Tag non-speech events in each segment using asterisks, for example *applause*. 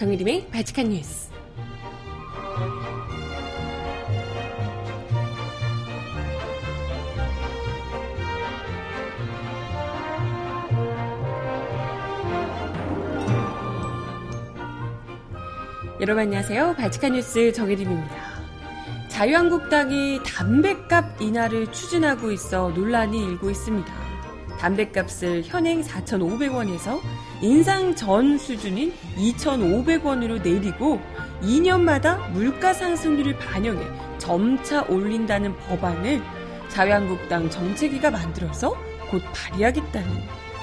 정일림의 발칙한 뉴스. 여러분 안녕하세요. 발칙한 뉴스 정혜림입니다. 자유한국당이 담배값 인하를 추진하고 있어 논란이 일고 있습니다. 담배값을 현행 4,500원에서 인상 전 수준인 2,500원으로 내리고 2년마다 물가 상승률을 반영해 점차 올린다는 법안을 자유한국당 정책위가 만들어서 곧 발의하겠다는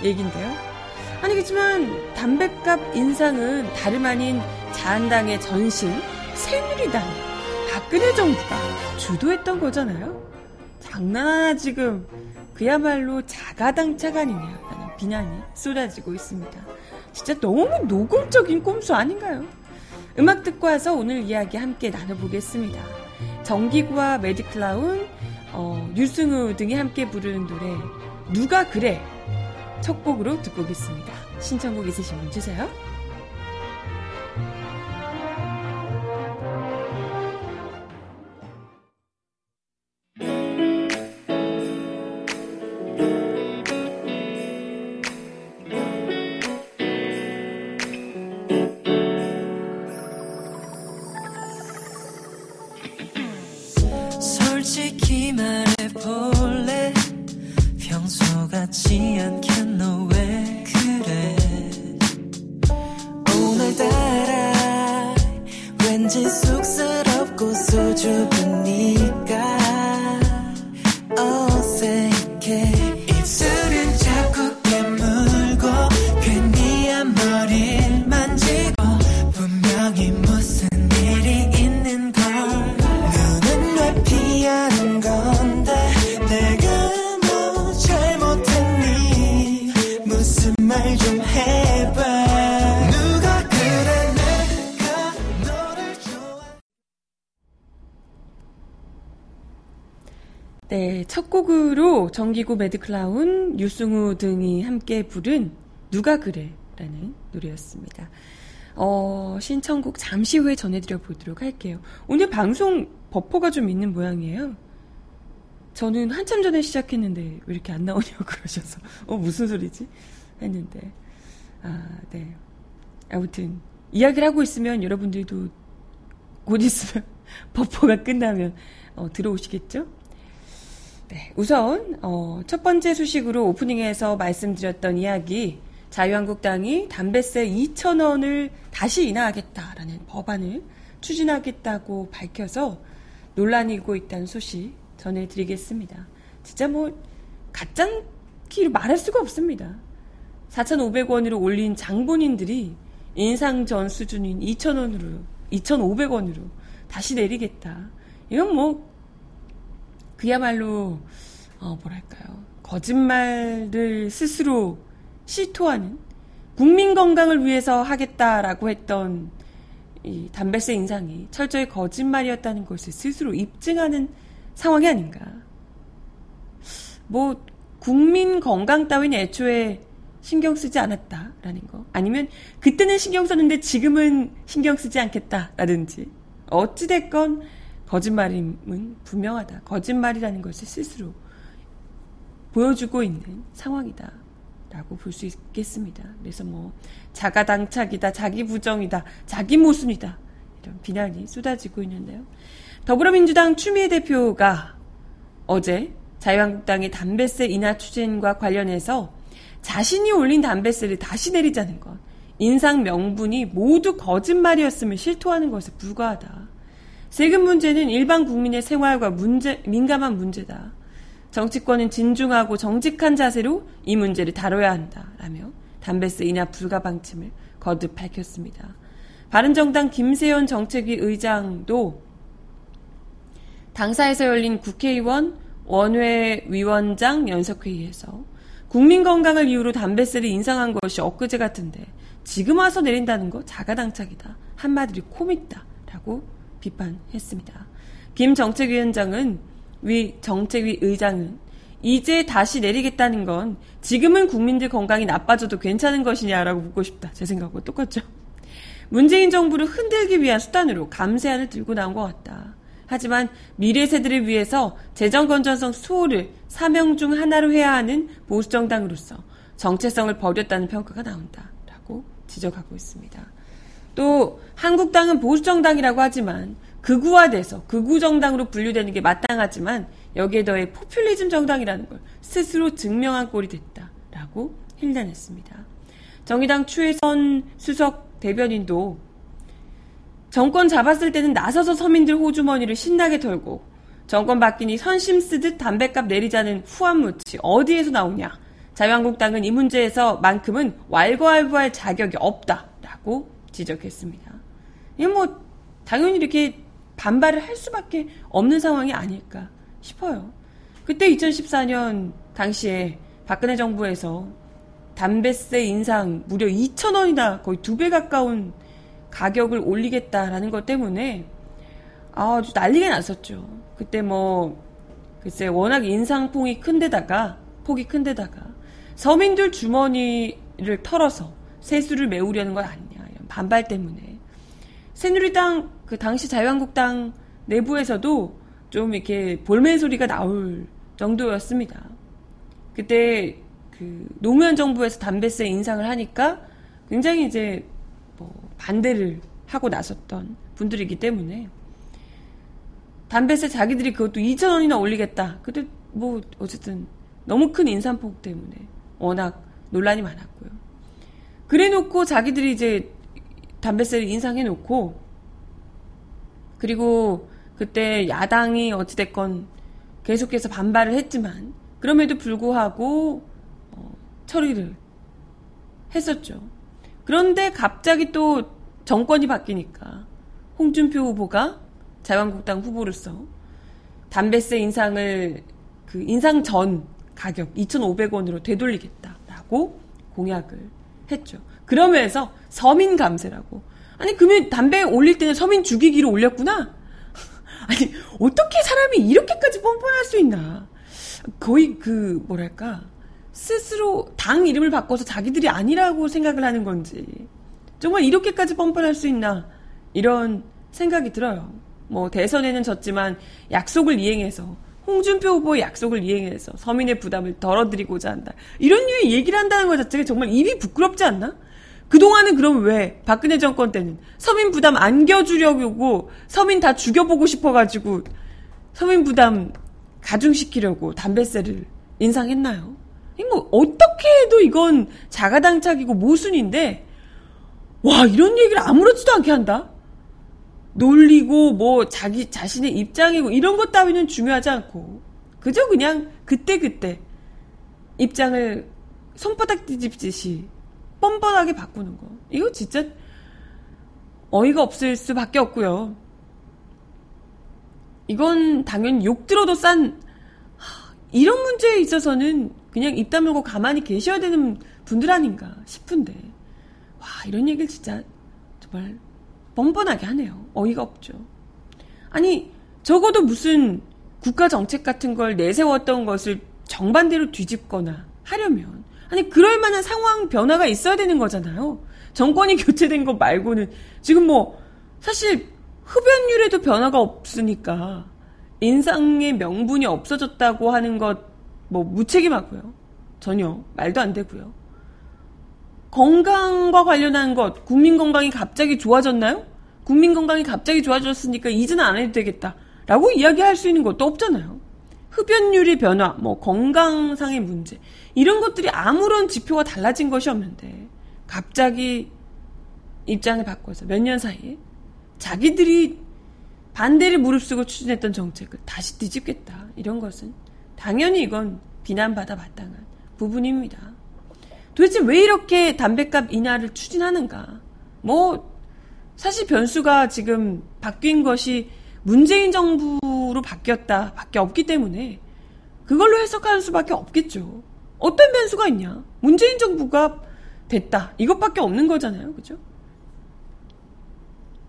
얘긴데요. 아니 그렇지만 담배값 인상은 다름 아닌 자한당의 전신 새누리당 박근혜 정부가 주도했던 거잖아요. 장난하나 지금 그야말로 자가당착 아니냐라는 비난이 쏟아지고 있습니다. 진짜 너무 노골적인 꼼수 아닌가요? 음악 듣고 와서 오늘 이야기 함께 나눠보겠습니다. 정기구와 매드클라운, 어, 유승우 등이 함께 부르는 노래 누가 그래 첫 곡으로 듣고 오겠습니다. 신청곡 있으신 분 주세요. 정기구 매드클라운, 유승우 등이 함께 부른 누가 그래 라는 노래였습니다. 어, 신청곡 잠시 후에 전해드려 보도록 할게요. 오늘 방송 버퍼가 좀 있는 모양이에요. 저는 한참 전에 시작했는데 왜 이렇게 안 나오냐고 *laughs* 그러셔서 어 무슨 소리지 했는데 아 네 아무튼 이야기를 하고 있으면 여러분들도 곧 있으면 *laughs* 버퍼가 끝나면 어, 들어오시겠죠? 네, 우선 어, 첫 번째 소식으로 오프닝에서 말씀드렸던 이야기 자유한국당이 담배세 2,000원을 다시 인하하겠다라는 법안을 추진하겠다고 밝혀서 논란이 일고 있다는 소식 전해드리겠습니다. 진짜 뭐 가짠기로 말할 수가 없습니다. 4,500원으로 올린 장본인들이 인상 전 수준인 2,000원으로 2,500원으로 다시 내리겠다. 이건 뭐 그야말로 어, 뭐랄까요 거짓말을 스스로 시토하는 국민 건강을 위해서 하겠다라고 했던 이 담배세 인상이 철저히 거짓말이었다는 것을 스스로 입증하는 상황이 아닌가. 뭐 국민 건강 따위는 애초에 신경 쓰지 않았다라는 거. 아니면 그때는 신경 썼는데 지금은 신경 쓰지 않겠다라든지. 어찌됐건 거짓말임은 분명하다. 거짓말이라는 것을 스스로 보여주고 있는 상황이다. 라고 볼 수 있겠습니다. 그래서 뭐, 자가당착이다, 자기 부정이다, 자기 모순이다. 이런 비난이 쏟아지고 있는데요. 더불어민주당 추미애 대표가 어제 자유한국당의 담배세 인하 추진과 관련해서 자신이 올린 담배세를 다시 내리자는 것, 인상 명분이 모두 거짓말이었음을 실토하는 것에 불과하다. 세금 문제는 일반 국민의 생활과 문제, 민감한 문제다. 정치권은 진중하고 정직한 자세로 이 문제를 다뤄야 한다. 라며 담배세 인하 불가 방침을 거듭 밝혔습니다. 바른정당 김세현 정책위 의장도 당사에서 열린 국회의원 원외 위원장 연석회의에서 국민 건강을 이유로 담배세를 인상한 것이 엊그제 같은데 지금 와서 내린다는 거 자가당착이다. 한마디로 코믹다. 라고 비판했습니다. 김 정책위원장은 위 정책위 의장은 이제 다시 내리겠다는 건 지금은 국민들 건강이 나빠져도 괜찮은 것이냐라고 묻고 싶다. 제 생각과 똑같죠. 문재인 정부를 흔들기 위한 수단으로 감세안을 들고 나온 것 같다. 하지만 미래 세대를 위해서 재정 건전성 수호를 사명 중 하나로 해야 하는 보수 정당으로서 정체성을 버렸다는 평가가 나온다라고 지적하고 있습니다. 또 한국당은 보수 정당이라고 하지만 극우화돼서 극우 정당으로 분류되는 게 마땅하지만 여기에 더해 포퓰리즘 정당이라는 걸 스스로 증명한 꼴이 됐다라고 힐난했습니다. 정의당 추혜선 수석 대변인도 정권 잡았을 때는 나서서 서민들 호주머니를 신나게 털고 정권 바뀌니 선심 쓰듯 담배값 내리자는 후한무치 어디에서 나오냐. 자유한국당은 이 문제에서만큼은 왈가왈부할 자격이 없다라고 지적했습니다. 뭐 당연히 이렇게 반발을 할 수밖에 없는 상황이 아닐까 싶어요. 그때 2014년 당시에 박근혜 정부에서 담배세 인상 무려 2,000원이나 거의 두 배 가까운 가격을 올리겠다라는 것 때문에 아주 난리가 났었죠. 그때 뭐 글쎄 워낙 인상폭이 큰데다가 폭이 큰데다가 서민들 주머니를 털어서 세수를 메우려는 건 이런 반발 때문에 새누리당 그 당시 자유한국당 내부에서도 좀 이렇게 볼멘 소리가 나올 정도였습니다. 그때 그 노무현 정부에서 담배세 인상을 하니까 굉장히 이제 뭐 반대를 하고 나섰던 분들이기 때문에 담배세 자기들이 그것도 2,000원이나 올리겠다. 근데 뭐 어쨌든 너무 큰 인상폭 때문에 워낙 논란이 많았고요. 그래 놓고 자기들이 이제 담배세를 인상해 놓고 그리고 그때 야당이 어찌됐건 계속해서 반발을 했지만 그럼에도 불구하고 어, 처리를 했었죠. 그런데 갑자기 또 정권이 바뀌니까 홍준표 후보가 자유한국당 후보로서 담배세 인상을 그 인상 전 가격 2,500원으로 되돌리겠다라고 공약을 했죠. 그러면서 서민 감세라고. 아니 그러면 담배 올릴 때는 서민 죽이기로 올렸구나. *laughs* 아니 어떻게 사람이 이렇게까지 뻔뻔할 수 있나? 거의 그 뭐랄까 스스로 당 이름을 바꿔서 자기들이 아니라고 생각을 하는 건지 정말 이렇게까지 뻔뻔할 수 있나 이런 생각이 들어요. 뭐 대선에는 졌지만 약속을 이행해서 홍준표 후보의 약속을 이행해서 서민의 부담을 덜어드리고자 한다. 이런 류의 얘기를 한다는 것 자체가 정말 입이 부끄럽지 않나? 그동안은 그럼 왜 박근혜 정권 때는 서민 부담 안겨주려고 서민 다 죽여보고 싶어가지고 서민 부담 가중시키려고 담배세를 인상했나요? 뭐 어떻게 해도 이건 자가당착이고 모순인데 와 이런 얘기를 아무렇지도 않게 한다? 놀리고 뭐 자기 자신의 입장이고 이런 것 따위는 중요하지 않고 그저 그냥 그때 그때 입장을 손바닥 뒤집듯이 뻔뻔하게 바꾸는 거. 이거 진짜 어이가 없을 수밖에 없고요. 이건 당연히 욕 들어도 싼 이런 문제에 있어서는 그냥 입 다물고 가만히 계셔야 되는 분들 아닌가 싶은데 와 이런 얘기를 진짜 정말 뻔뻔하게 하네요. 어이가 없죠. 아니, 적어도 무슨 국가 정책 같은 걸 내세웠던 것을 정반대로 뒤집거나 하려면, 아니, 그럴 만한 상황 변화가 있어야 되는 거잖아요. 정권이 *laughs* 교체된 것 말고는, 지금 뭐, 사실, 흡연율에도 변화가 없으니까, 인상의 명분이 없어졌다고 하는 것, 뭐, 무책임하고요. 전혀, 말도 안 되고요. 건강과 관련한 것, 국민 건강이 갑자기 좋아졌나요? 국민 건강이 갑자기 좋아졌으니까 이제는 안 해도 되겠다. 라고 이야기할 수 있는 것도 없잖아요. 흡연율의 변화, 뭐 건강상의 문제 이런 것들이 아무런 지표가 달라진 것이 없는데 갑자기 입장을 바꿔서 몇 년 사이에 자기들이 반대를 무릅쓰고 추진했던 정책을 다시 뒤집겠다 이런 것은 당연히 이건 비난받아 마땅한 부분입니다. 도대체 왜 이렇게 담배값 인하를 추진하는가? 뭐 사실 변수가 지금 바뀐 것이 문재인 정부로 바뀌었다 밖에 없기 때문에 그걸로 해석하는 수밖에 없겠죠. 어떤 변수가 있냐? 문재인 정부가 됐다. 이것밖에 없는 거잖아요. 그죠?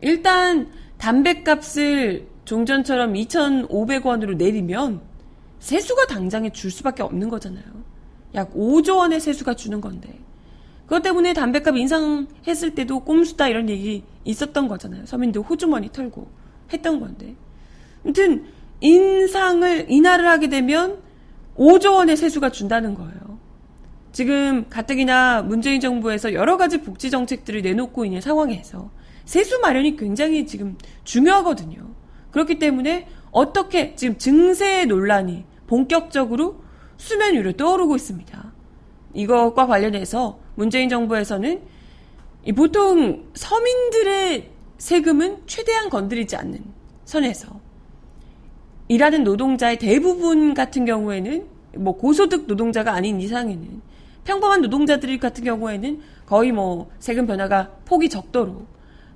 일단 담배값을 종전처럼 2,500원으로 내리면 세수가 당장에 줄 수밖에 없는 거잖아요. 약 5조 원의 세수가 주는 건데 그것 때문에 담배값 인상했을 때도 꼼수다 이런 얘기 있었던 거잖아요. 서민들 호주머니 털고 했던 건데. 아무튼 인상을 인하를 하게 되면 5조 원의 세수가 준다는 거예요. 지금 가뜩이나 문재인 정부에서 여러 가지 복지 정책들을 내놓고 있는 상황에서 세수 마련이 굉장히 지금 중요하거든요. 그렇기 때문에 어떻게 지금 증세 논란이 본격적으로 수면 위로 떠오르고 있습니다. 이것과 관련해서 문재인 정부에서는 보통 서민들의 세금은 최대한 건드리지 않는 선에서 일하는 노동자의 대부분 같은 경우에는 뭐 고소득 노동자가 아닌 이상에는 평범한 노동자들 같은 경우에는 거의 뭐 세금 변화가 폭이 적도록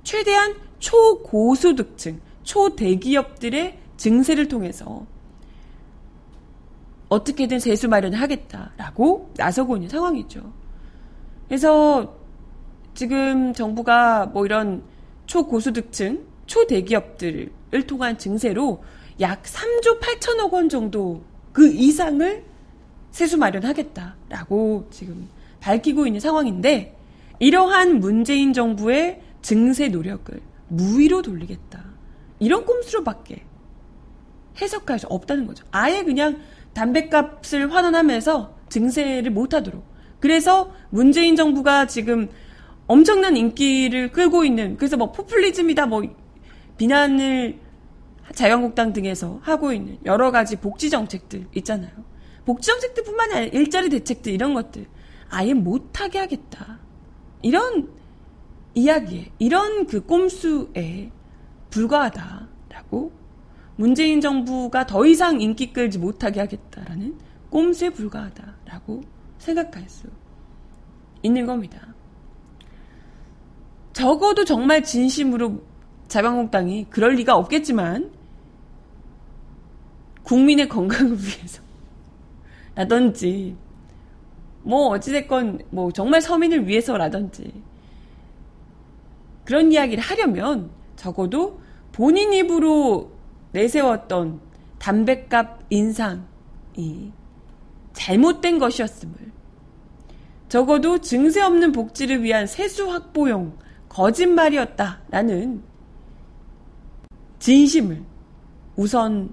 최대한 초고소득층, 초대기업들의 증세를 통해서 어떻게든 세수 마련을 하겠다라고 나서고 있는 상황이죠. 그래서 지금 정부가 뭐 이런 초고소득층, 초대기업들을 통한 증세로 약 3조 8천억 원 정도 그 이상을 세수 마련하겠다라고 지금 밝히고 있는 상황인데 이러한 문재인 정부의 증세 노력을 무위로 돌리겠다. 이런 꼼수로밖에 해석할 수 없다는 거죠. 아예 그냥 담배값을 환원하면서 증세를 못하도록. 그래서 문재인 정부가 지금 엄청난 인기를 끌고 있는 그래서 뭐 포퓰리즘이다 뭐 비난을 자유한국당 등에서 하고 있는 여러 가지 복지 정책들 있잖아요. 복지 정책들뿐만 아니라 일자리 대책들 이런 것들 아예 못하게 하겠다. 이런 이야기에 이런 그 꼼수에 불과하다라고 문재인 정부가 더 이상 인기 끌지 못하게 하겠다라는 꼼수에 불과하다라고 생각할 수 있는 겁니다. 적어도 정말 진심으로 자유한국당이 그럴 리가 없겠지만 국민의 건강을 *laughs* 위해서 라든지 뭐 어찌됐건 뭐 정말 서민을 위해서라든지 그런 이야기를 하려면 적어도 본인 입으로 내세웠던 담배값 인상이 잘못된 것이었음을 적어도 증세 없는 복지를 위한 세수 확보용 거짓말이었다라는 진심을 우선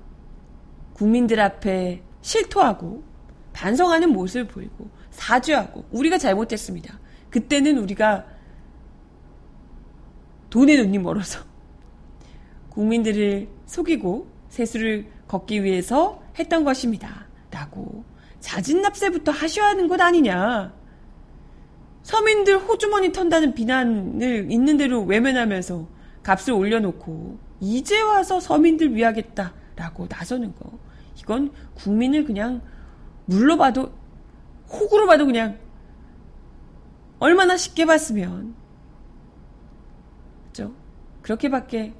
국민들 앞에 실토하고 반성하는 모습을 보이고 사죄하고 우리가 잘못했습니다. 그때는 우리가 돈에 눈이 멀어서 *laughs* 국민들을 속이고 세수를 걷기 위해서 했던 것입니다. 라고 자진납세부터 하셔야 하는 것 아니냐. 서민들 호주머니 턴다는 비난을 있는 대로 외면하면서 값을 올려놓고 이제 와서 서민들 위하겠다라고 나서는 거. 이건 국민을 그냥 물로 봐도 혹으로 봐도 그냥 얼마나 쉽게 봤으면 그죠? 그렇게밖에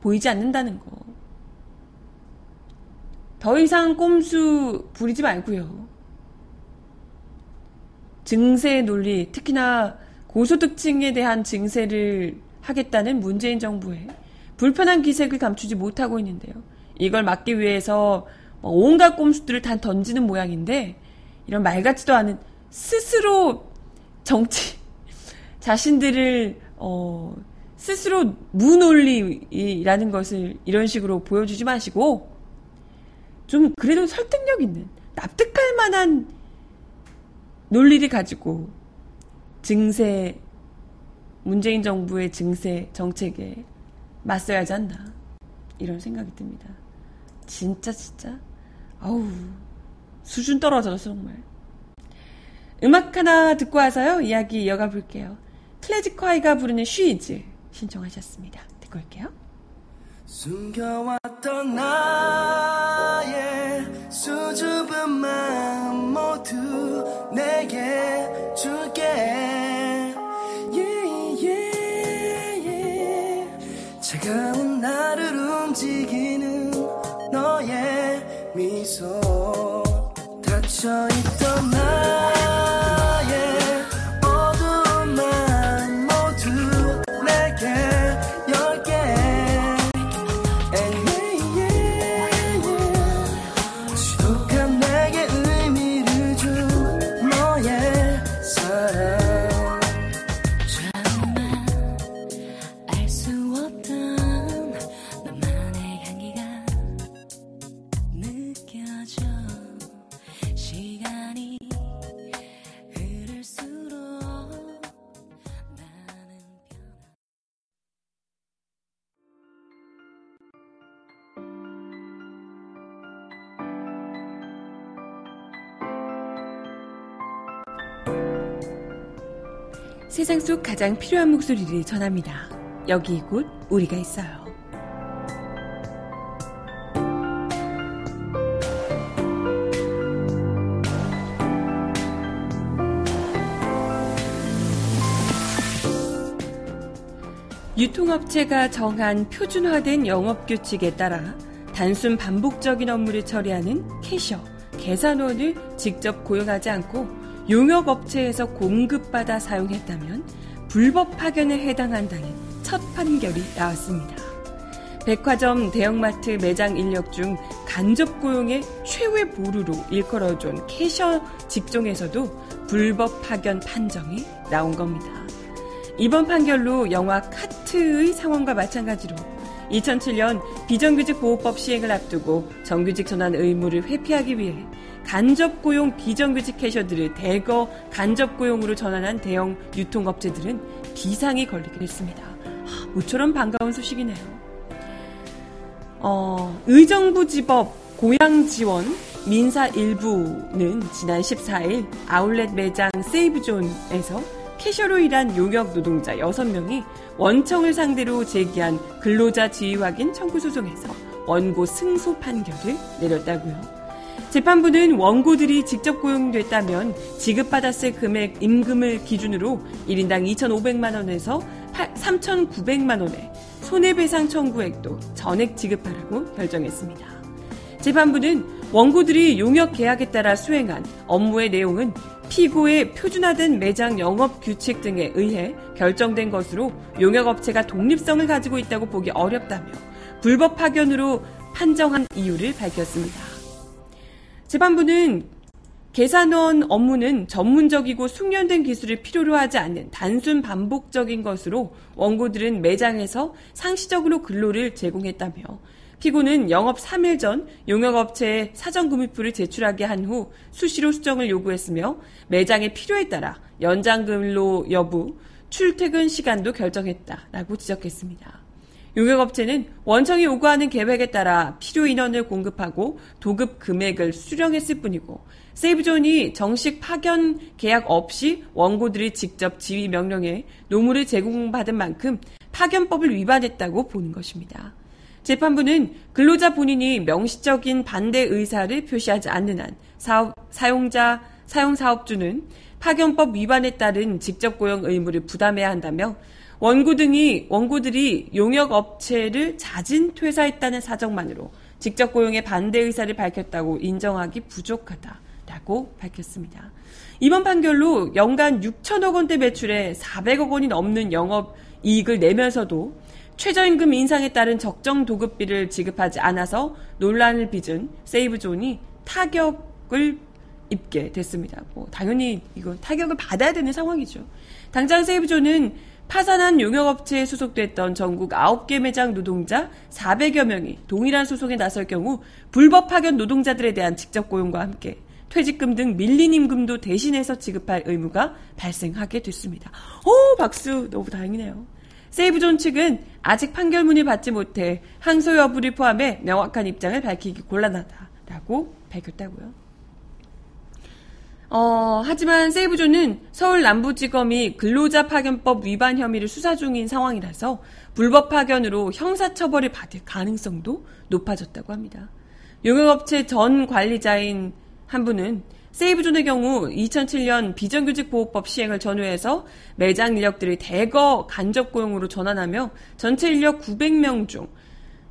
보이지 않는다는 거. 더 이상 꼼수 부리지 말고요. 증세 논리, 특히나 고소득층에 대한 증세를 하겠다는 문재인 정부의 불편한 기색을 감추지 못하고 있는데요. 이걸 막기 위해서 뭐 온갖 꼼수들을 다 던지는 모양인데 이런 말 같지도 않은 스스로 정치 *laughs* 자신들을 어 스스로 무논리라는 것을 이런 식으로 보여주지 마시고 좀 그래도 설득력 있는 납득할 만한 논리를 가지고 증세 문재인 정부의 증세 정책에 맞서야 하지 않나 이런 생각이 듭니다. 진짜 진짜 아우 수준 떨어져서 정말 음악 하나 듣고 와서요 이야기 이어가 볼게요. 클래지콰이가 부르는 쉬즈 신청하셨습니다. 듣고 올게요. 숨겨왔던 나의 수줍은 마음 모두 내게 줄게 yeah, yeah, yeah. 차가운 나를 움직이는 너의 미소 닫혀있던 나 세상 속 가장 필요한 목소리를 전합니다. 여기 곧 우리가 있어요. 유통업체가 정한 표준화된 영업규칙에 따라 단순 반복적인 업무를 처리하는 캐셔, 계산원을 직접 고용하지 않고 용역업체에서 공급받아 사용했다면 불법 파견에 해당한다는 첫 판결이 나왔습니다. 백화점, 대형마트 매장 인력 중 간접 고용의 최후의 보루로 일컬어준 캐셔 직종에서도 불법 파견 판정이 나온 겁니다. 이번 판결로 영화 카트의 상황과 마찬가지로 2007년 비정규직 보호법 시행을 앞두고 정규직 전환 의무를 회피하기 위해 간접 고용 비정규직 캐셔들을 대거 간접 고용으로 전환한 대형 유통업체들은 비상이 걸리긴 했습니다. 모처럼 반가운 소식이네요. 어, 의정부지법 고양지원 민사 일부는 지난 14일 아울렛 매장 세이브존에서 캐셔로 일한 용역 노동자 6명이 원청을 상대로 제기한 근로자 지위 확인 청구 소송에서 원고 승소 판결을 내렸다고요. 재판부는 원고들이 직접 고용됐다면 지급받았을 금액 임금을 기준으로 1인당 2,500만 원에서 3,900만 원의 손해배상 청구액도 전액 지급하라고 결정했습니다. 재판부는 원고들이 용역 계약에 따라 수행한 업무의 내용은 피고의 표준화된 매장 영업 규칙 등에 의해 결정된 것으로 용역업체가 독립성을 가지고 있다고 보기 어렵다며 불법 파견으로 판정한 이유를 밝혔습니다. 재판부는 계산원 업무는 전문적이고 숙련된 기술을 필요로 하지 않는 단순 반복적인 것으로 원고들은 매장에서 상시적으로 근로를 제공했다며 피고는 영업 3일 전 용역업체에 사전금입표를 제출하게 한 후 수시로 수정을 요구했으며 매장의 필요에 따라 연장 근로 여부, 출퇴근 시간도 결정했다라고 지적했습니다. 용역업체는 원청이 요구하는 계획에 따라 필요 인원을 공급하고 도급 금액을 수령했을 뿐이고 세이브존이 정식 파견 계약 없이 원고들이 직접 지휘 명령에 노무를 제공받은 만큼 파견법을 위반했다고 보는 것입니다. 재판부는 근로자 본인이 명시적인 반대 의사를 표시하지 않는 한 사업, 사용자, 사용 사업주는 파견법 위반에 따른 직접 고용 의무를 부담해야 한다며 원고 등이 원고들이 용역 업체를 자진 퇴사했다는 사정만으로 직접 고용에 반대 의사를 밝혔다고 인정하기 부족하다라고 밝혔습니다. 이번 판결로 연간 6천억 원대 매출에 400억 원이 넘는 영업 이익을 내면서도 최저임금 인상에 따른 적정 도급비를 지급하지 않아서 논란을 빚은 세이브존이 타격을 입게 됐습니다. 뭐 당연히 이거 타격을 받아야 되는 상황이죠. 당장 세이브존은 파산한 용역업체에 소속됐던 전국 9개 매장 노동자 400여 명이 동일한 소송에 나설 경우 불법 파견 노동자들에 대한 직접 고용과 함께 퇴직금 등 밀린 임금도 대신해서 지급할 의무가 발생하게 됐습니다. 오, 박수! 너무 다행이네요. 세이브존 측은 아직 판결문을 받지 못해 항소 여부를 포함해 명확한 입장을 밝히기 곤란하다라고 밝혔다고요. 어, 하지만 세이브존은 서울 남부지검이 근로자 파견법 위반 혐의를 수사 중인 상황이라서 불법 파견으로 형사처벌을 받을 가능성도 높아졌다고 합니다. 용역업체 전 관리자인 한 분은 세이브존의 경우 2007년 비정규직 보호법 시행을 전후해서 매장 인력들을 대거 간접 고용으로 전환하며 전체 인력 900명 중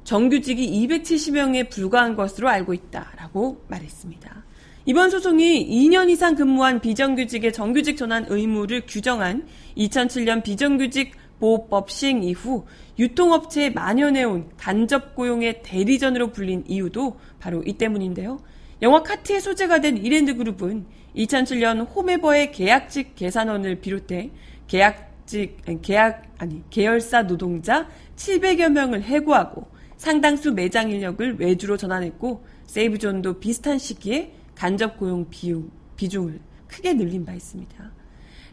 정규직이 270명에 불과한 것으로 알고 있다라고 말했습니다. 이번 소송이 2년 이상 근무한 비정규직의 정규직 전환 의무를 규정한 2007년 비정규직 보호법 시행 이후 유통업체에 만연해온 간접 고용의 대리전으로 불린 이유도 바로 이 때문인데요. 영화 카트의 소재가 된 이랜드 그룹은 2007년 홈에버의 계약직 계산원을 비롯해 계약직 계약 아니 계열사 노동자 700여 명을 해고하고 상당수 매장 인력을 외주로 전환했고 세이브존도 비슷한 시기에 간접 고용 비용, 비중을 크게 늘린 바 있습니다.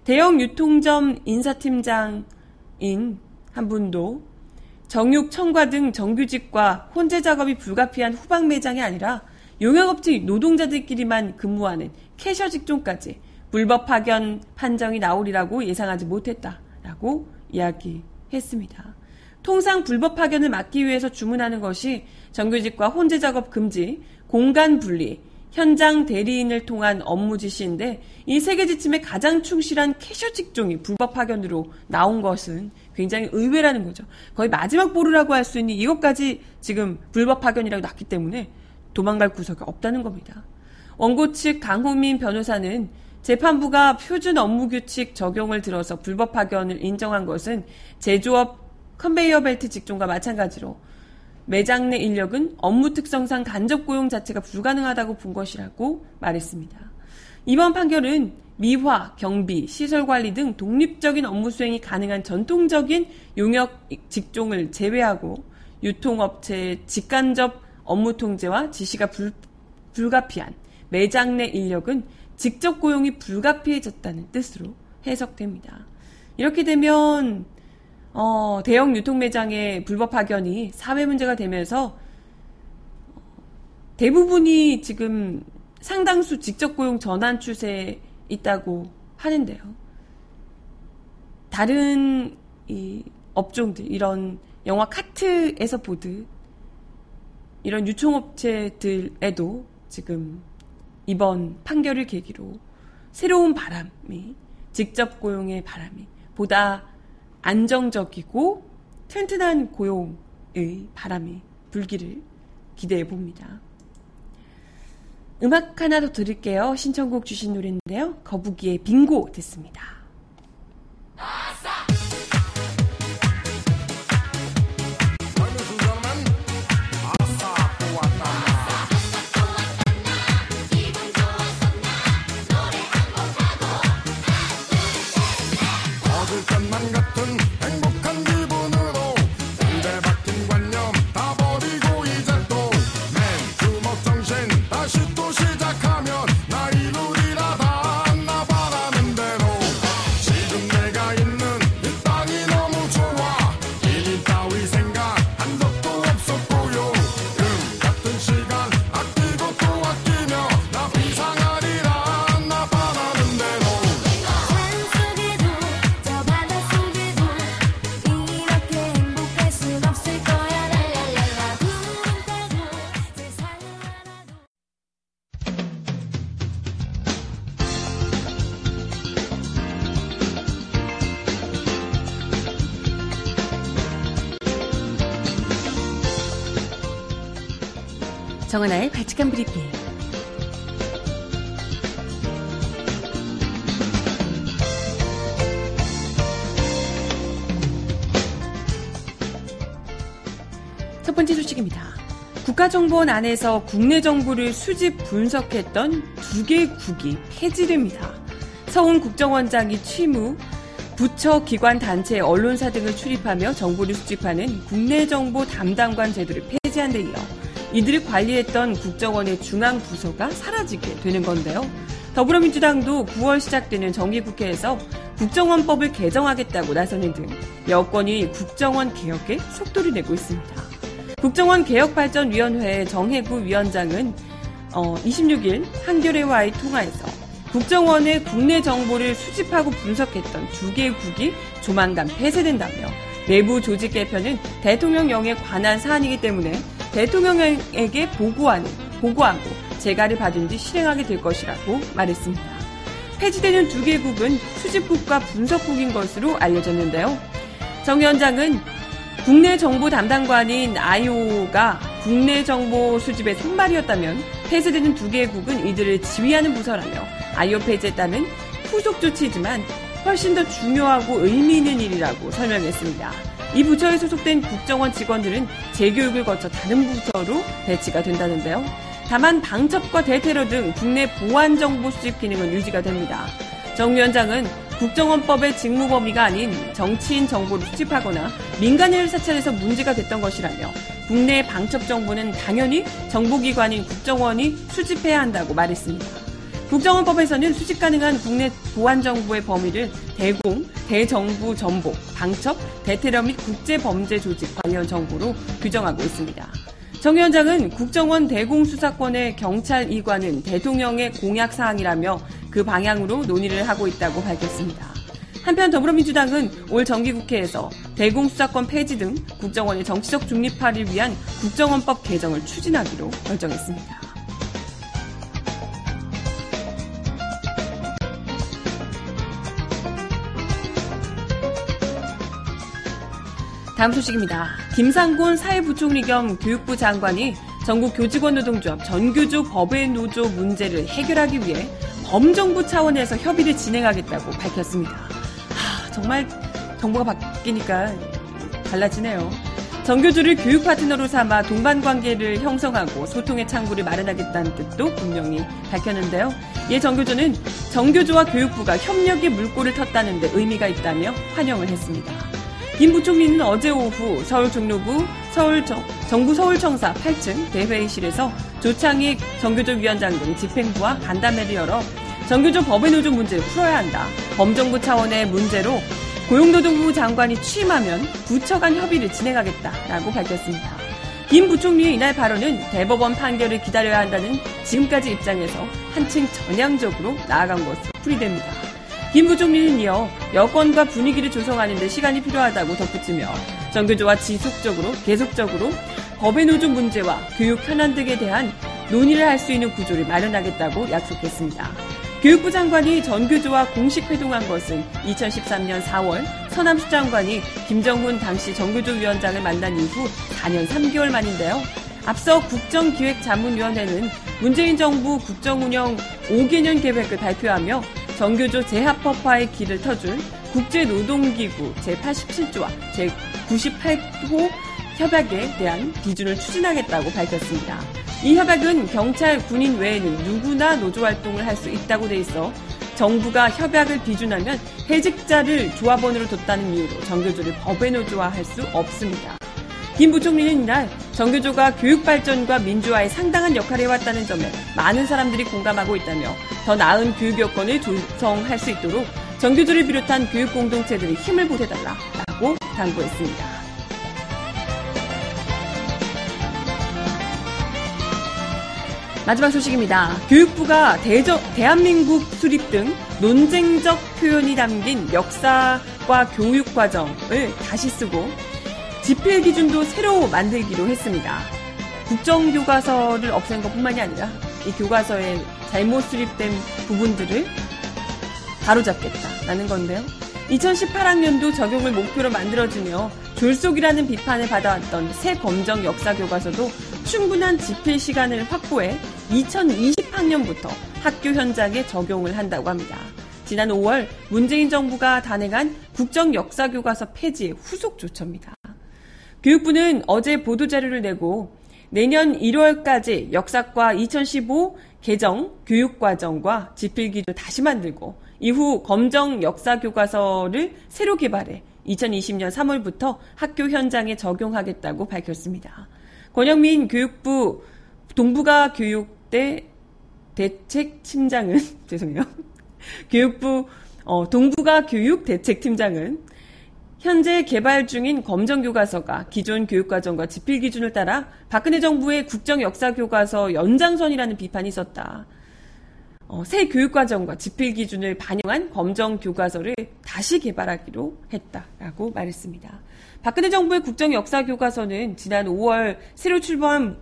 대형 유통점 인사팀장인 한 분도 정육, 청과 등 정규직과 혼재 작업이 불가피한 후방 매장이 아니라 용역업체 노동자들끼리만 근무하는 캐셔 직종까지 불법 파견 판정이 나오리라고 예상하지 못했다라고 이야기했습니다. 통상 불법 파견을 막기 위해서 주문하는 것이 정규직과 혼재 작업 금지, 공간 분리, 현장 대리인을 통한 업무 지시인데 이 세계 지침에 가장 충실한 캐셔 직종이 불법 파견으로 나온 것은 굉장히 의외라는 거죠. 거의 마지막 보루라고 할 수 있는 이것까지 지금 불법 파견이라고 났기 때문에 도망갈 구석이 없다는 겁니다. 원고 측 강호민 변호사는 재판부가 표준 업무 규칙 적용을 들어서 불법 파견을 인정한 것은 제조업 컨베이어 벨트 직종과 마찬가지로 매장 내 인력은 업무 특성상 간접 고용 자체가 불가능하다고 본 것이라고 말했습니다. 이번 판결은 미화, 경비, 시설 관리 등 독립적인 업무 수행이 가능한 전통적인 용역 직종을 제외하고 유통업체의 직간접 업무 통제와 지시가 불, 불가피한 매장 내 인력은 직접 고용이 불가피해졌다는 뜻으로 해석됩니다. 이렇게 되면 어, 대형 유통 매장의 불법 파견이 사회 문제가 되면서 대부분이 지금 상당수 직접 고용 전환 추세에 있다고 하는데요. 다른 이 업종들 이런 영화 카트에서 보듯 이런 유통업체들에도 지금 이번 판결을 계기로 새로운 바람이 직접 고용의 바람이 보다 안정적이고 튼튼한 고용의 바람이 불기를 기대해 봅니다. 음악 하나 더 들을게요. 신청곡 주신 노래인데요. 거북이의 빙고 듣습니다. 정은아의 발칙한 브리핑. 첫 번째 소식입니다. 국가정보원 안에서 국내 정보를 수집 분석했던 두 개의 국이 폐지됩니다. 서훈 국정원장이 취임 후 부처, 기관, 단체, 언론사 등을 출입하며 정보를 수집하는 국내 정보 담당관 제도를 폐지한 데 이어 이들을 관리했던 국정원의 중앙 부서가 사라지게 되는 건데요. 더불어민주당도 9월 시작되는 정기국회에서 국정원법을 개정하겠다고 나서는 등 여권이 국정원 개혁에 속도를 내고 있습니다. 국정원 개혁발전위원회 정혜구 위원장은 어, 26일 한겨레와의 통화에서 국정원의 국내 정보를 수집하고 분석했던 두 개의 국이 조만간 폐쇄된다며 내부 조직 개편은 대통령령에 관한 사안이기 때문에 대통령에게 보고하는, 보고하고 재가를 받은 뒤 실행하게 될 것이라고 말했습니다. 폐지되는 두 개국은 수집국과 분석국인 것으로 알려졌는데요. 정 위원장은 국내 정보 담당관인 아이오가 국내 정보 수집의 손발이었다면 폐쇄되는 두 개국은 이들을 지휘하는 부서라며 아이오 폐지에 따른 후속 조치지만 훨씬 더 중요하고 의미 있는 일이라고 설명했습니다. 이 부처에 소속된 국정원 직원들은 재교육을 거쳐 다른 부서로 배치가 된다는데요. 다만 방첩과 대테러 등 국내 보안 정보 수집 기능은 유지가 됩니다. 정 위원장은 국정원법의 직무 범위가 아닌 정치인 정보를 수집하거나 민간인을 사찰해서 문제가 됐던 것이라며 국내 방첩 정보는 당연히 정보기관인 국정원이 수집해야 한다고 말했습니다. 국정원법에서는 수집 가능한 국내 보안 정보의 범위를 대공, 대정부 정보, 방첩, 대테러 및 국제범죄 조직 관련 정보로 규정하고 있습니다. 정 위원장은 국정원 대공수사권의 경찰 이관은 대통령의 공약 사항이라며 그그 방향으로 논의를 하고 있다고 밝혔습니다. 한편 더불어민주당은 올 정기국회에서 대공수사권 폐지 등 국정원의 정치적 중립화를 위한 국정원법 개정을 추진하기로 결정했습니다. 다음 소식입니다. 김상곤 사회부총리 겸 교육부 장관이 전국 교직원 노동조합 전교조 법외 노조 문제를 해결하기 위해 범정부 차원에서 협의를 진행하겠다고 밝혔습니다. 하, 정말 정보가 바뀌니까 달라지네요. 정교조를 교육 파트너로 삼아 동반 관계를 형성하고 소통의 창구를 마련하겠다는 뜻도 분명히 밝혔는데요. 이에 정교조는 정교조와 교육부가 협력의 물꼬를 텄다는 데 의미가 있다며 환영을 했습니다. 김 부총리는 어제 오후 서울 종로구 서울 정, 정부 서울청사 8층 대회의실에서 조창익 정교조 위원장 등 집행부와 간담회를 열어 정교조 법의 노조 문제를 풀어야 한다. 범정부 차원의 문제로 고용노동부 장관이 취임하면 부처 간 협의를 진행하겠다라고 밝혔습니다. 김 부총리의 이날 발언은 대법원 판결을 기다려야 한다는 지금까지 입장에서 한층 전향적으로 나아간 것으로 풀이됩니다. 김 부총리는 이어 여건과 분위기를 조성하는 데 시간이 필요하다고 덧붙이며 정교조와 지속적으로 계속적으로 법의 노조 문제와 교육 현안 등에 대한 논의를 할 수 있는 구조를 마련하겠다고 약속했습니다. 교육부 장관이 전교조와 공식 회동한 것은 2013년 4월 서남수 장관이 김정훈 당시 정교조 위원장을 만난 이후 4년 3개월 만인데요. 앞서 국정기획자문위원회는 문재인 정부 국정운영 5개년 계획을 발표하며 정교조 재합법화의 길을 터줄 국제노동기구 제87조와 제98호 협약에 대한 기준을 추진하겠다고 밝혔습니다. 이 협약은 경찰, 군인 외에는 누구나 노조 활동을 할 수 있다고 돼 있어 정부가 협약을 비준하면 해직자를 조합원으로 뒀다는 이유로 정교조를 법외 노조화할 수 없습니다. 김 부총리는 이날 정교조가 교육 발전과 민주화에 상당한 역할을 해왔다는 점에 많은 사람들이 공감하고 있다며 더 나은 교육 여건을 조성할 수 있도록 정교조를 비롯한 교육 공동체들이 힘을 보태달라라고 당부했습니다. 마지막 소식입니다. 교육부가 대저, 대한민국 수립 등 논쟁적 표현이 담긴 역사과 교육 과정을 다시 쓰고 집필 기준도 새로 만들기로 했습니다. 국정교과서를 없앤 것 뿐만이 아니라 이 교과서에 잘못 수립된 부분들을 바로잡겠다라는 건데요. 2018학년도 적용을 목표로 만들어지며 졸속이라는 비판을 받아왔던 새 검정 역사 교과서도 충분한 집필 시간을 확보해 2020학년부터 학교 현장에 적용을 한다고 합니다. 지난 5월 문재인 정부가 단행한 국정 역사 교과서 폐지의 후속 조처입니다. 교육부는 어제 보도자료를 내고 내년 1월까지 역사과 2015 개정 교육과정과 집필기를 다시 만들고 이후 검정 역사 교과서를 새로 개발해 2020년 3월부터 학교 현장에 적용하겠다고 밝혔습니다. 권영민 교육부 동부가 교육대 대책팀장은 *laughs* 죄송해요. 교육부 어, 동부가 교육 대책팀장은 현재 개발 중인 검정 교과서가 기존 교육과정과 집필 기준을 따라 박근혜 정부의 국정 역사 교과서 연장선이라는 비판이 있었다. 어, 새 교육과정과 집필 기준을 반영한 검정 교과서를 다시 개발하기로 했다라고 말했습니다. 박근혜 정부의 국정 역사 교과서는 지난 5월 새로 출범한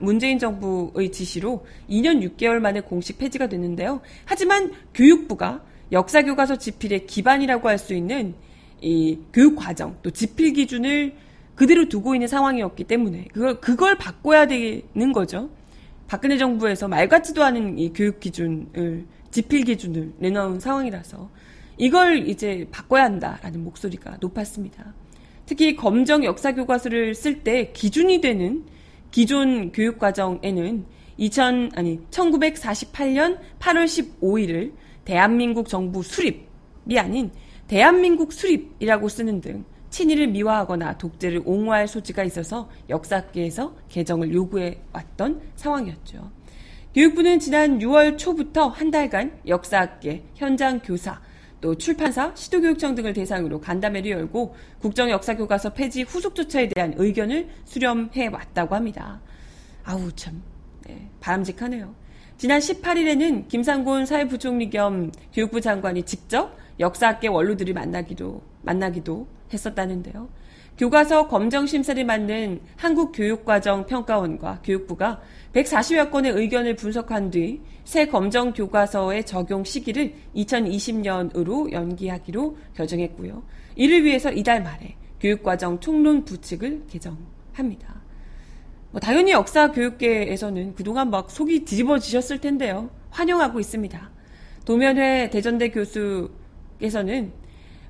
문재인 정부의 지시로 2년 6개월 만에 공식 폐지가 됐는데요. 하지만 교육부가 역사 교과서 집필의 기반이라고 할 수 있는 이 교육 과정 또 집필 기준을 그대로 두고 있는 상황이었기 때문에 그걸 그걸 바꿔야 되는 거죠. 박근혜 정부에서 말 같지도 않은 이 교육 기준을 집필 기준을 내놓은 상황이라서 이걸 이제 바꿔야 한다라는 목소리가 높았습니다. 특히 검정 역사 교과서를 쓸 때 기준이 되는 기존 교육 과정에는 2000 아니 1948년 8월 15일을 대한민국 정부 수립이 아닌 대한민국 수립이라고 쓰는 등 친일을 미화하거나 독재를 옹호할 소지가 있어서 역사학계에서 개정을 요구해 왔던 상황이었죠. 교육부는 지난 6월 초부터 한 달간 역사학계, 현장 교사, 또 출판사, 시도교육청 등을 대상으로 간담회를 열고 국정역사교과서 폐지 후속 조처에 대한 의견을 수렴해 왔다고 합니다. 아우 참 네, 바람직하네요. 지난 18일에는 김상곤 사회부총리 겸 교육부 장관이 직접 역사학계 원로들을 만나기도 만나기도 했었다는데요. 교과서 검정 심사를 맡는 한국교육과정평가원과 교육부가 140여 건의 의견을 분석한 뒤 새 검정 교과서의 적용 시기를 2020년으로 연기하기로 결정했고요. 이를 위해서 이달 말에 교육과정 총론 부칙을 개정합니다. 뭐 당연히 역사 교육계에서는 그동안 막 속이 뒤집어지셨을 텐데요. 환영하고 있습니다. 도면회 대전대 교수 께서는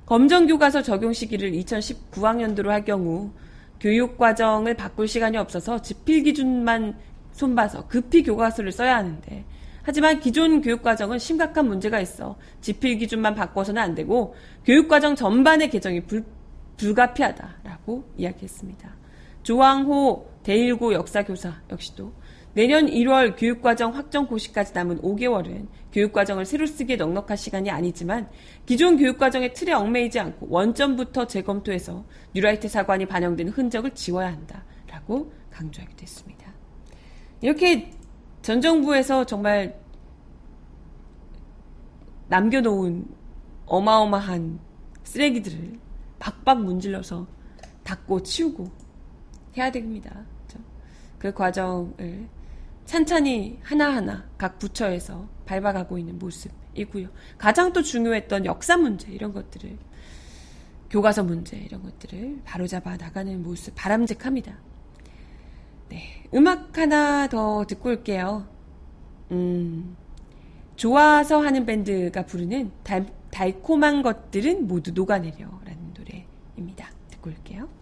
검정교과서 적용 시기를 2019학년도로 할 경우 교육과정을 바꿀 시간이 없어서 지필 기준만 손봐서 급히 교과서를 써야 하는데 하지만 기존 교육과정은 심각한 문제가 있어 지필 기준만 바꿔서는 안 되고 교육과정 전반의 개정이 불, 불가피하다라고 이야기했습니다. 조항호 대1고 역사교사 역시도 내년 1월 교육과정 확정 고시까지 남은 5개월은 교육과정을 새로 쓰기에 넉넉한 시간이 아니지만 기존 교육과정의 틀에 얽매이지 않고 원점부터 재검토해서 뉴라이트 사관이 반영된 흔적을 지워야 한다라고 강조하기도 했습니다. 이렇게 전 정부에서 정말 남겨놓은 어마어마한 쓰레기들을 박박 문질러서 닦고 치우고 해야 됩니다. 그렇죠? 그 과정을 찬찬히 하나하나 각 부처에서 밟아가고 있는 모습이고요. 가장 또 중요했던 역사 문제 이런 것들을 교과서 문제 이런 것들을 바로잡아 나가는 모습 바람직합니다. 네, 음악 하나 더 듣고 올게요. 음, 좋아서 하는 밴드가 부르는 달, 달콤한 것들은 모두 녹아내려라는 노래입니다. 듣고 올게요.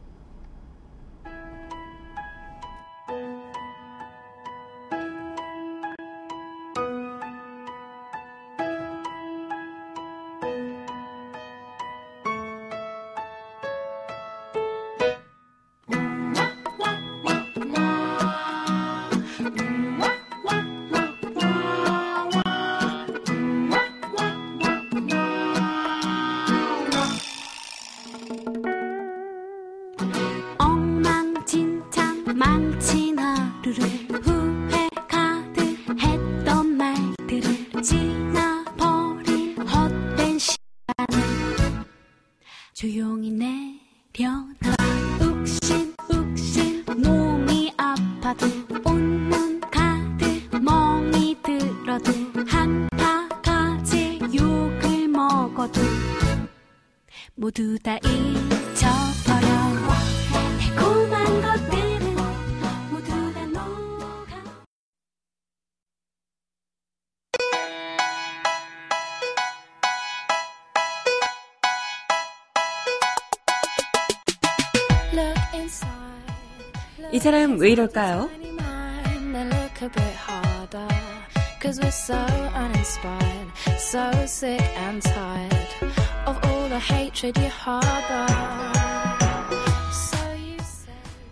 사람 왜 이럴까요?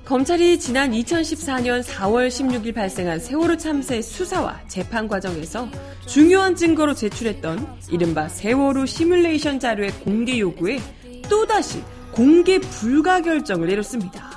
검찰이 지난 2014년 4월 16일 발생한 세월호 참사의 수사와 재판 과정에서 중요한 증거로 제출했던 이른바 세월호 시뮬레이션 자료의 공개 요구에 또다시 공개 불가 결정을 내렸습니다.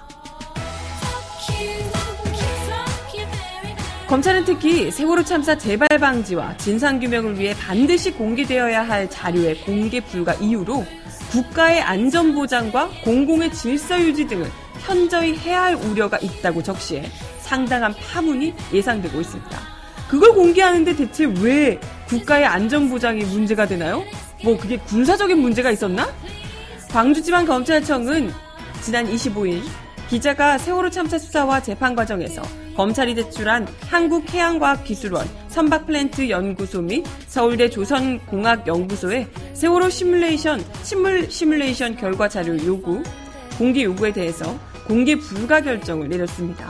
검찰은 특히 세월호 참사 재발 방지와 진상 규명을 위해 반드시 공개되어야 할 자료의 공개 불가 이유로 국가의 안전 보장과 공공의 질서 유지 등을 현저히 해야 할 우려가 있다고 적시해 상당한 파문이 예상되고 있습니다. 그걸 공개하는데 대체 왜 국가의 안전보장이 문제가 되나요? 뭐 그게 군사적인 문제가 있었나? 광주지방검찰청은 지난 25일 기자가 세월호 참사 수사와 재판 과정에서 검찰이 제출한 한국해양과학기술원 선박플랜트 연구소 및 서울대 조선공학연구소의 세월호 시뮬레이션, 침물 시뮬레이션 결과 자료 요구, 공개 요구에 대해서 공개 불가 결정을 내렸습니다.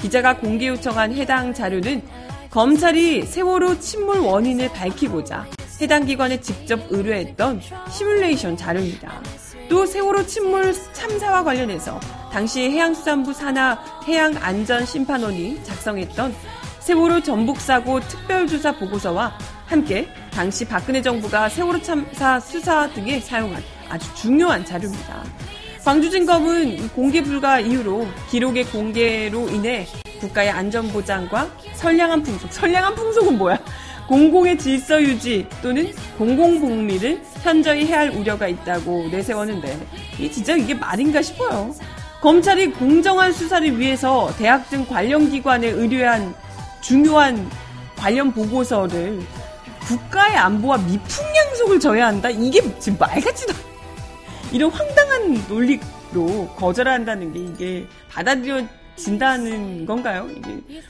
기자가 공개 요청한 해당 자료는 검찰이 세월호 침몰 원인을 밝히고자 해당 기관에 직접 의뢰했던 시뮬레이션 자료입니다. 또 세월호 침몰 참사와 관련해서 당시 해양수산부 산하 해양안전심판원이 작성했던 세월호 전북사고 특별조사 보고서와 함께 당시 박근혜 정부가 세월호 참사 수사 등에 사용한 아주 중요한 자료입니다. 광주진검은 공개 불가 이후로 기록의 공개로 인해 국가의 안전보장과 선량한 풍속, 선량한 풍속은 뭐야? 공공의 질서 유지 또는 공공복리를 현저히 해할 우려가 있다고 내세웠는데 이 진짜 이게 말인가 싶어요. 검찰이 공정한 수사를 위해서 대학 등 관련 기관에 의뢰한 중요한 관련 보고서를 국가의 안보와 미풍양속을 져야 한다? 이게 지금 말 같지도 *laughs* 이런 황당한 논리로 거절한다는 게 이게 받아들여진다는 건가요? 이게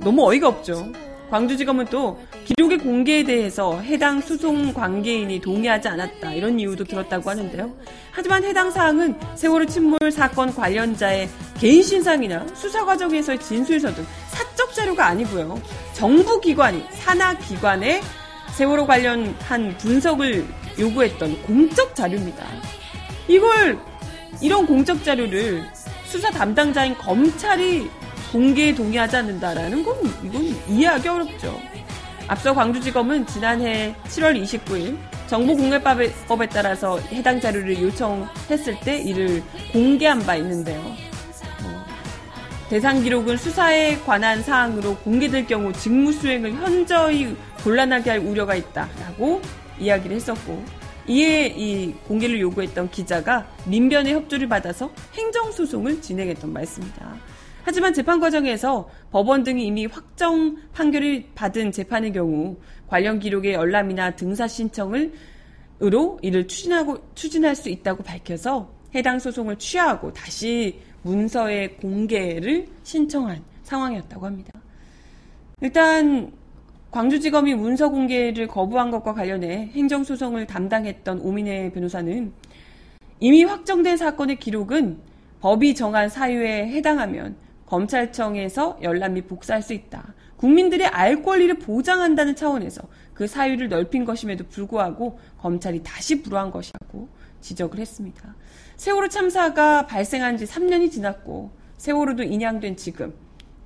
너무 어이가 없죠. 광주지검은 또 기록의 공개에 대해서 해당 수송 관계인이 동의하지 않았다 이런 이유도 들었다고 하는데요. 하지만 해당 사항은 세월호 침몰 사건 관련자의 개인 신상이나 수사 과정에서의 진술서 등 사적 자료가 아니고요. 정부 기관이 산하 기관에 세월호 관련한 분석을 요구했던 공적 자료입니다. 이걸 이런 공적 자료를 수사 담당자인 검찰이 공개에 동의하지 않는다라는 건 이건 이해하기 어렵죠. 앞서 광주지검은 지난해 7월 29일 정보공개법에 따라서 해당 자료를 요청했을 때 이를 공개한 바 있는데요. 뭐, 대상 기록은 수사에 관한 사항으로 공개될 경우 직무 수행을 현저히 곤란하게 할 우려가 있다라고 이야기를 했었고 이에 이 공개를 요구했던 기자가 민변의 협조를 받아서 행정소송을 진행했던 말씀입니다. 하지만 재판 과정에서 법원 등이 이미 확정 판결을 받은 재판의 경우 관련 기록의 열람이나 등사 신청을 으로 이를 추진하고 추진할 수 있다고 밝혀서 해당 소송을 취하하고 다시 문서의 공개를 신청한 상황이었다고 합니다. 일단 광주지검이 문서 공개를 거부한 것과 관련해 행정소송을 담당했던 오민혜 변호사는 이미 확정된 사건의 기록은 법이 정한 사유에 해당하면 검찰청에서 열람 및 복사할 수 있다. 국민들의 알 권리를 보장한다는 차원에서 그 사유를 넓힌 것임에도 불구하고 검찰이 다시 불허한 것이라고 지적을 했습니다. 세월호 참사가 발생한 지 3년이 지났고 세월호도 인양된 지금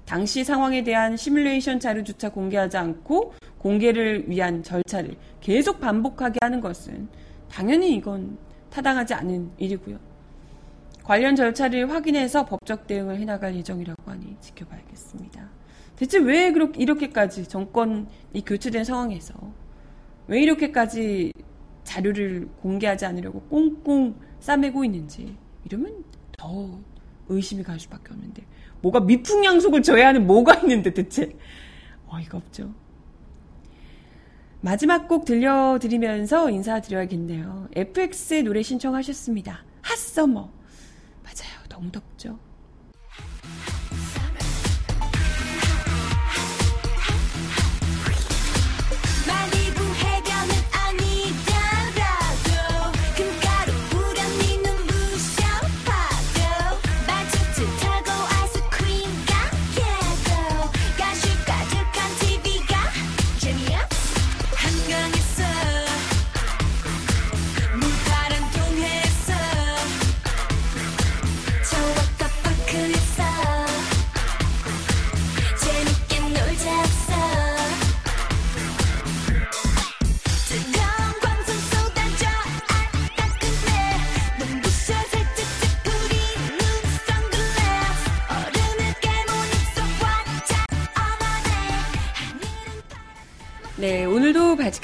당시 상황에 대한 시뮬레이션 자료조차 공개하지 않고 공개를 위한 절차를 계속 반복하게 하는 것은 당연히 이건 타당하지 않은 일이고요. 관련 절차를 확인해서 법적 대응을 해나갈 예정이라고 하니 지켜봐야겠습니다. 대체 왜 그렇게 이렇게까지 정권이 교체된 상황에서 왜 이렇게까지 자료를 공개하지 않으려고 꽁꽁 싸매고 있는지 이러면 더 의심이 갈 수밖에 없는데 뭐가 미풍양속을 져야 하는 뭐가 있는데 대체 어이가 없죠. 마지막 곡 들려드리면서 인사드려야겠네요. FX의 노래 신청하셨습니다. 핫서머. 덥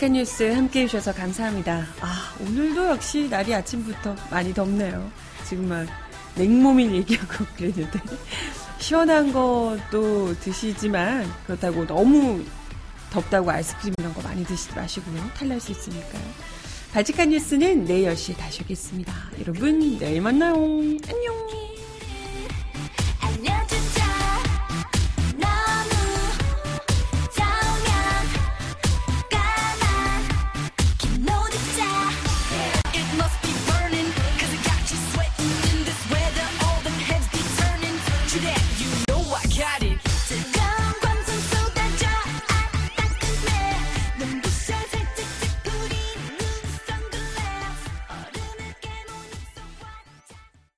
바치칸 뉴스 함께 해주셔서 감사합니다. 아, 오늘도 역시 날이 아침부터 많이 덥네요. 지금 막 냉모밀 얘기하고 *laughs* 그랬는데. 시원한 것도 드시지만 그렇다고 너무 덥다고 아이스크림 이런 거 많이 드시지 마시고요. 탈날 수 있으니까요. 바치칸 뉴스는 내일 10시에 다시 오겠습니다. 여러분, 내일 만나요. 안녕!